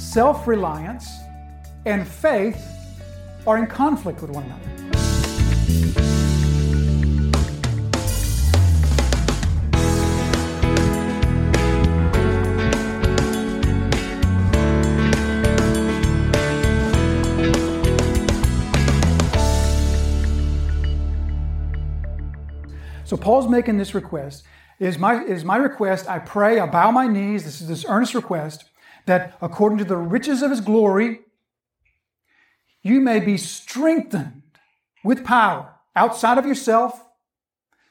self reliance and faith are in conflict with one another. So Paul's making this request. It is my, it is my request. I pray, I bow my knees. This is this earnest request that according to the riches of his glory, you may be strengthened with power outside of yourself,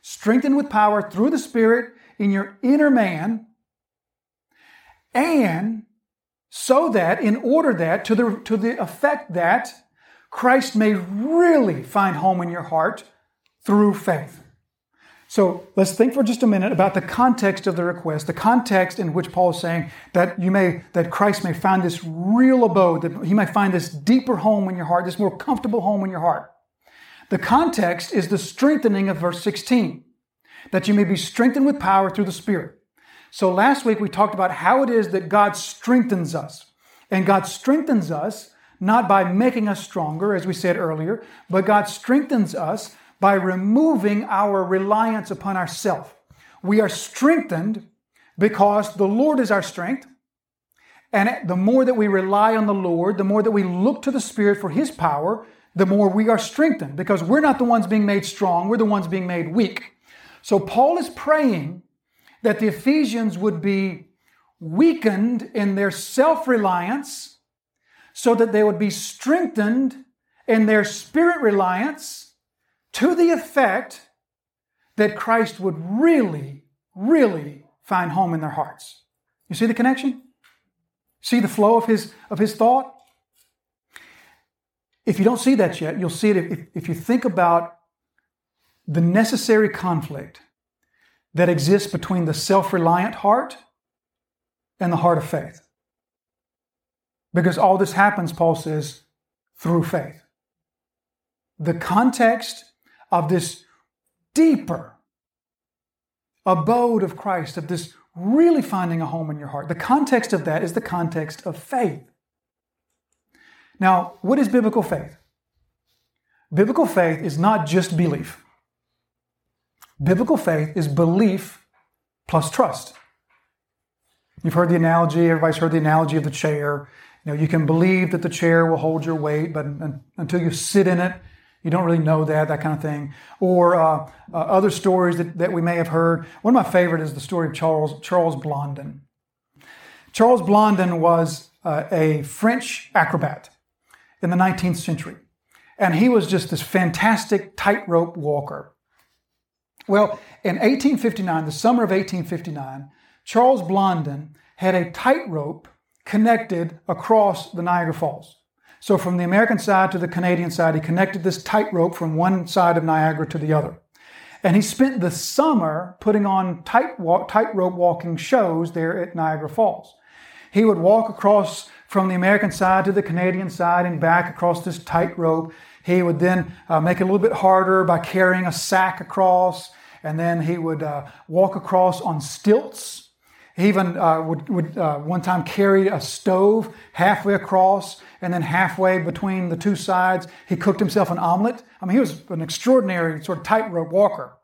strengthened with power through the Spirit in your inner man, and so that, in order that, to the, to the effect that Christ may really find home in your heart through faith. So let's think for just a minute about the context of the request, the context in which Paul is saying that you may, that Christ may find this real abode, that he may find this deeper home in your heart, this more comfortable home in your heart. The context is the strengthening of verse 16, that you may be strengthened with power through the Spirit. So last week we talked about how it is that God strengthens us. And God strengthens us not by making us stronger, as we said earlier, but God strengthens us by removing our reliance upon ourselves. We are strengthened because the Lord is our strength. And the more that we rely on the Lord, the more that we look to the Spirit for His power, the more we are strengthened because we're not the ones being made strong, we're the ones being made weak. So Paul is praying that the Ephesians would be weakened in their self reliance so that they would be strengthened in their spirit reliance to the effect that Christ would really, really find home in their hearts. You see the connection? See the flow of his, of his thought? If you don't see that yet, you'll see it if, if you think about the necessary conflict that exists between the self reliant heart and the heart of faith. Because all this happens, Paul says, through faith. The context of this deeper abode of Christ, of this really finding a home in your heart, the context of that is the context of faith. Now, what is biblical faith? Biblical faith is not just belief. Biblical faith is belief plus trust. You've heard the analogy, everybody's heard the analogy of the chair. You know, you can believe that the chair will hold your weight, but until you sit in it, you don't really know that, that kind of thing. Or uh, uh, other stories that, that we may have heard. One of my favorite is the story of Charles, Charles Blondin. Charles Blondin was uh, a French acrobat in the 19th century. And he was just this fantastic tightrope walker. Well, in 1859, the summer of 1859, Charles Blondin had a tightrope connected across the Niagara Falls. So from the American side to the Canadian side, he connected this tightrope from one side of Niagara to the other. And he spent the summer putting on tight walk, tightrope walking shows there at Niagara Falls. He would walk across from the American side to the Canadian side and back across this tightrope. He would then uh, make it a little bit harder by carrying a sack across, and then he would uh, walk across on stilts. He even uh, would, would uh, one time carry a stove halfway across, and then halfway between the two sides, he cooked himself an omelet. I mean, he was an extraordinary sort of tightrope walker.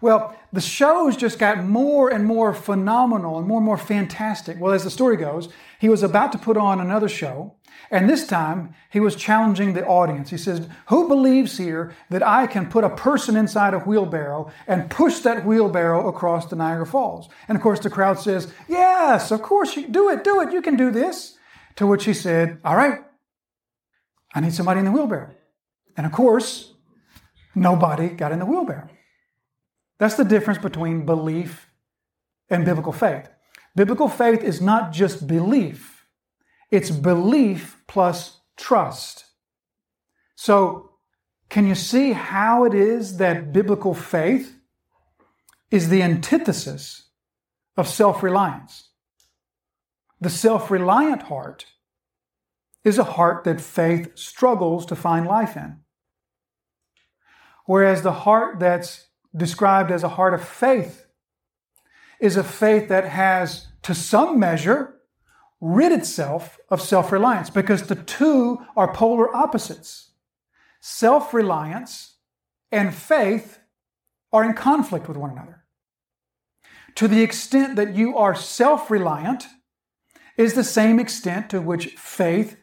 Well, the shows just got more and more phenomenal and more and more fantastic. Well, as the story goes, he was about to put on another show, and this time he was challenging the audience. He says, Who believes here that I can put a person inside a wheelbarrow and push that wheelbarrow across the Niagara Falls? And of course, the crowd says, Yes, of course, you do it, do it, you can do this. To which he said, All right, I need somebody in the wheelbarrow. And of course, nobody got in the wheelbarrow. That's the difference between belief and biblical faith. Biblical faith is not just belief, it's belief plus trust. So, can you see how it is that biblical faith is the antithesis of self reliance? The self reliant heart is a heart that faith struggles to find life in. Whereas the heart that's described as a heart of faith is a faith that has, to some measure, rid itself of self reliance because the two are polar opposites. Self reliance and faith are in conflict with one another. To the extent that you are self reliant, is the same extent to which faith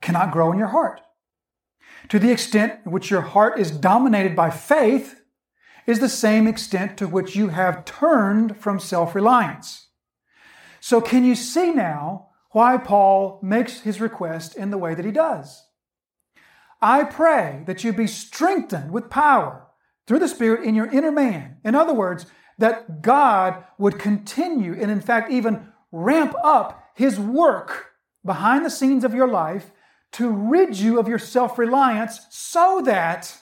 cannot grow in your heart. To the extent in which your heart is dominated by faith, is the same extent to which you have turned from self reliance. So, can you see now why Paul makes his request in the way that he does? I pray that you be strengthened with power through the Spirit in your inner man. In other words, that God would continue and, in fact, even ramp up his work behind the scenes of your life to rid you of your self reliance so that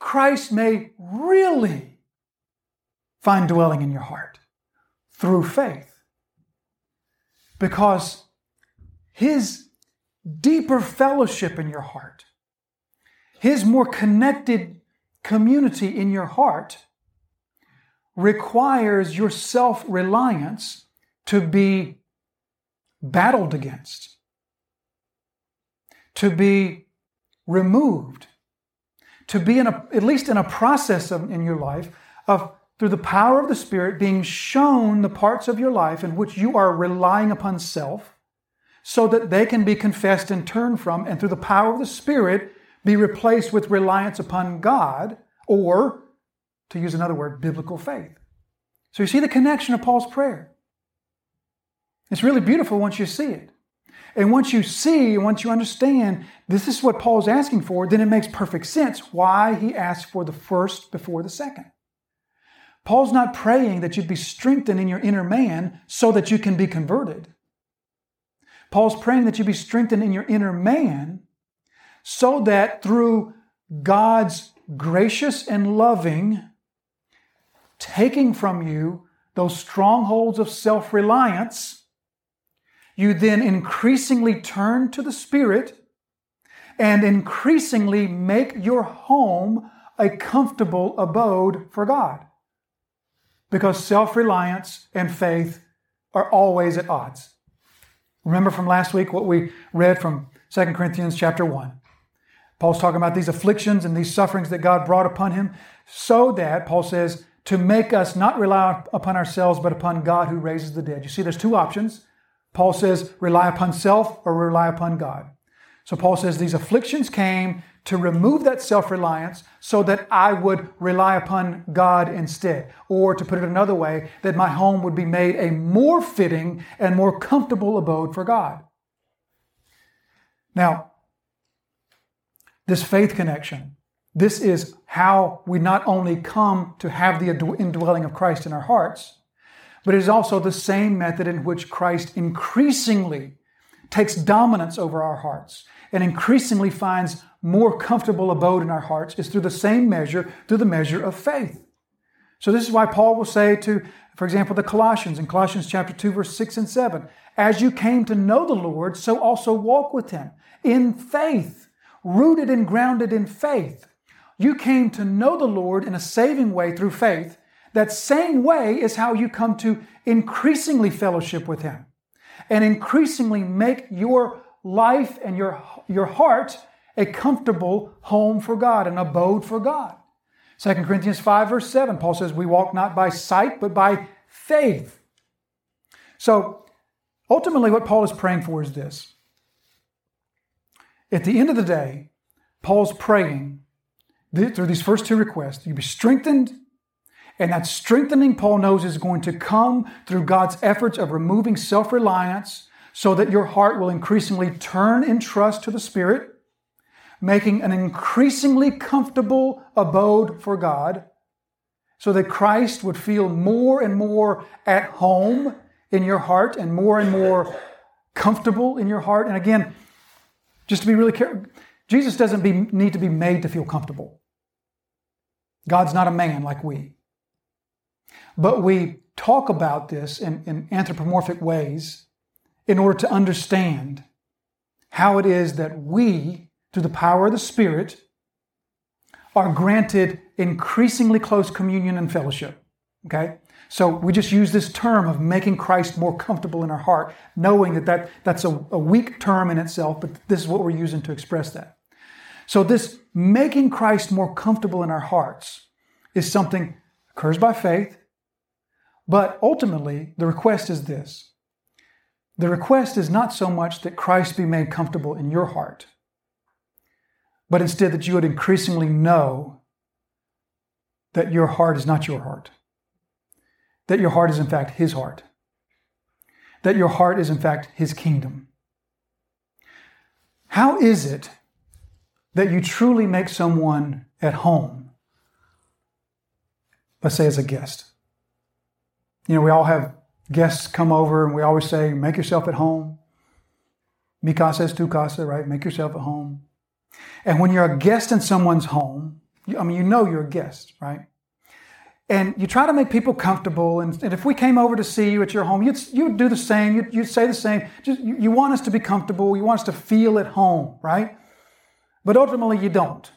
Christ may really find dwelling in your heart through faith. Because his deeper fellowship in your heart, his more connected community in your heart, requires your self reliance to be battled against, to be removed, to be in a, at least in a process of, in your life of through the power of the Spirit being shown the parts of your life in which you are relying upon self so that they can be confessed and turned from, and through the power of the Spirit be replaced with reliance upon God, or, to use another word, biblical faith. So you see the connection of Paul's prayer. It's really beautiful once you see it. And once you see, once you understand this is what Paul's asking for, then it makes perfect sense why he asked for the first before the second. Paul's not praying that you'd be strengthened in your inner man so that you can be converted. Paul's praying that you be strengthened in your inner man so that through God's gracious and loving taking from you those strongholds of self reliance you then increasingly turn to the Spirit and increasingly make your home a comfortable abode for God. Because self reliance and faith are always at odds. Remember from last week what we read from 2 Corinthians chapter 1. Paul's talking about these afflictions and these sufferings that God brought upon him, so that, Paul says, to make us not rely upon ourselves, but upon God who raises the dead. You see, there's two options Paul says, rely upon self or rely upon God. So Paul says these afflictions came to remove that self reliance so that I would rely upon God instead. Or to put it another way, that my home would be made a more fitting and more comfortable abode for God. Now, this faith connection, this is how we not only come to have the indwelling of Christ in our hearts, but it is also the same method in which Christ increasingly takes dominance over our hearts and increasingly finds more comfortable abode in our hearts is through the same measure, through the measure of faith. So this is why Paul will say to, for example, the Colossians in Colossians chapter 2, verse 6 and 7, as you came to know the Lord, so also walk with him in faith, rooted and grounded in faith. You came to know the Lord in a saving way through faith, that same way is how you come to increasingly fellowship with Him and increasingly make your life and your, your heart a comfortable home for God, an abode for God. 2 Corinthians 5, verse 7, Paul says, We walk not by sight, but by faith. So ultimately, what Paul is praying for is this. At the end of the day, Paul's praying through these first two requests you be strengthened and that strengthening, Paul knows, is going to come through God's efforts of removing self reliance so that your heart will increasingly turn in trust to the Spirit, making an increasingly comfortable abode for God, so that Christ would feel more and more at home in your heart and more and more comfortable in your heart. And again, just to be really careful, Jesus doesn't be, need to be made to feel comfortable. God's not a man like we. But we talk about this in, in anthropomorphic ways in order to understand how it is that we, through the power of the Spirit, are granted increasingly close communion and fellowship. Okay? So we just use this term of making Christ more comfortable in our heart, knowing that, that that's a, a weak term in itself, but this is what we're using to express that. So this making Christ more comfortable in our hearts is something occurs by faith, but ultimately the request is this. The request is not so much that Christ be made comfortable in your heart, but instead that you would increasingly know that your heart is not your heart, that your heart is in fact His heart, that your heart is in fact His kingdom. How is it that you truly make someone at home, let's say as a guest? You know, we all have guests come over and we always say, make yourself at home. Mi casa tu casa, right? Make yourself at home. And when you're a guest in someone's home, I mean, you know you're a guest, right? And you try to make people comfortable. And, and if we came over to see you at your home, you'd, you'd do the same. You'd, you'd say the same. Just, you, you want us to be comfortable. You want us to feel at home, right? But ultimately, you don't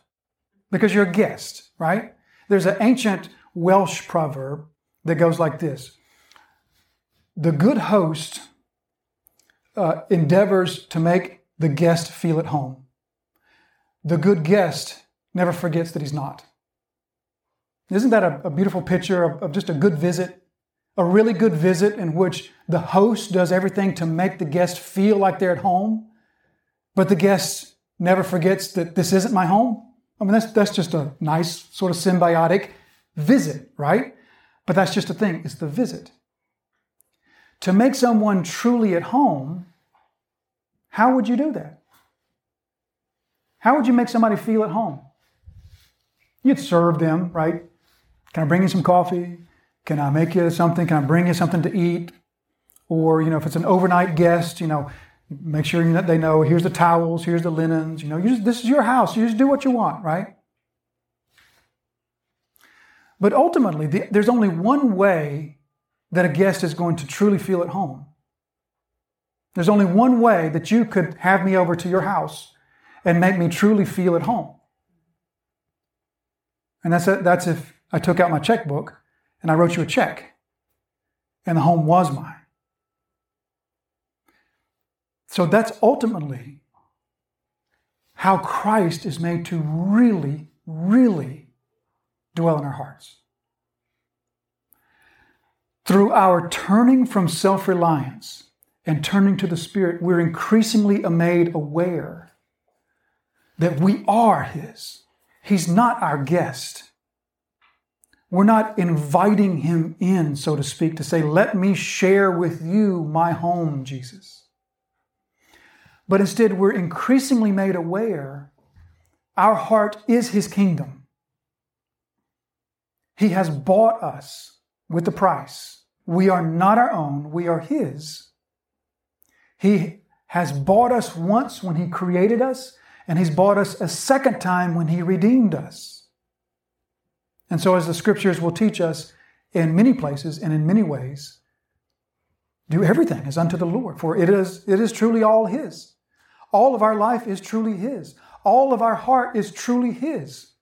because you're a guest, right? There's an ancient Welsh proverb that goes like this The good host uh, endeavors to make the guest feel at home the good guest never forgets that he's not. Isn't that a, a beautiful picture of, of just a good visit? A really good visit in which the host does everything to make the guest feel like they're at home, but the guest never forgets that this isn't my home. I mean, that's, that's just a nice sort of symbiotic visit, right? But that's just a thing, it's the visit. To make someone truly at home, how would you do that? How would you make somebody feel at home? You'd serve them, right? Can I bring you some coffee? Can I make you something? Can I bring you something to eat? Or, you know, if it's an overnight guest, you know, make sure that they know here's the towels, here's the linens, you know, you just, this is your house. You just do what you want, right? But ultimately, the, there's only one way that a guest is going to truly feel at home. There's only one way that you could have me over to your house and make me truly feel at home. And that's, a, that's if I took out my checkbook and I wrote you a check and the home was mine. So that's ultimately how Christ is made to really, really dwell in our hearts. Through our turning from self reliance and turning to the Spirit, we're increasingly made aware that we are His. He's not our guest. We're not inviting Him in, so to speak, to say, Let me share with you my home, Jesus. But instead, we're increasingly made aware our heart is His kingdom. He has bought us with the price. We are not our own, we are His. He has bought us once when He created us, and He's bought us a second time when He redeemed us. And so, as the scriptures will teach us in many places and in many ways, do everything as unto the Lord, for it is, it is truly all His. All of our life is truly His. All of our heart is truly His.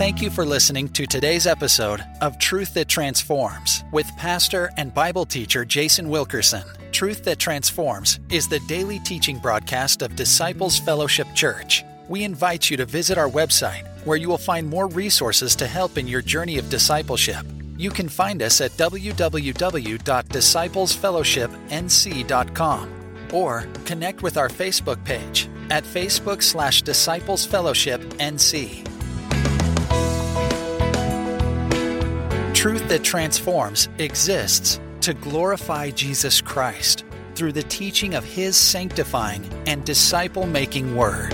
Thank you for listening to today's episode of Truth That Transforms with pastor and Bible teacher Jason Wilkerson. Truth That Transforms is the daily teaching broadcast of Disciples Fellowship Church. We invite you to visit our website where you will find more resources to help in your journey of discipleship. You can find us at www.disciplesfellowshipnc.com or connect with our Facebook page at Facebook slash Disciples Fellowship NC. Truth that transforms exists to glorify Jesus Christ through the teaching of His sanctifying and disciple making Word.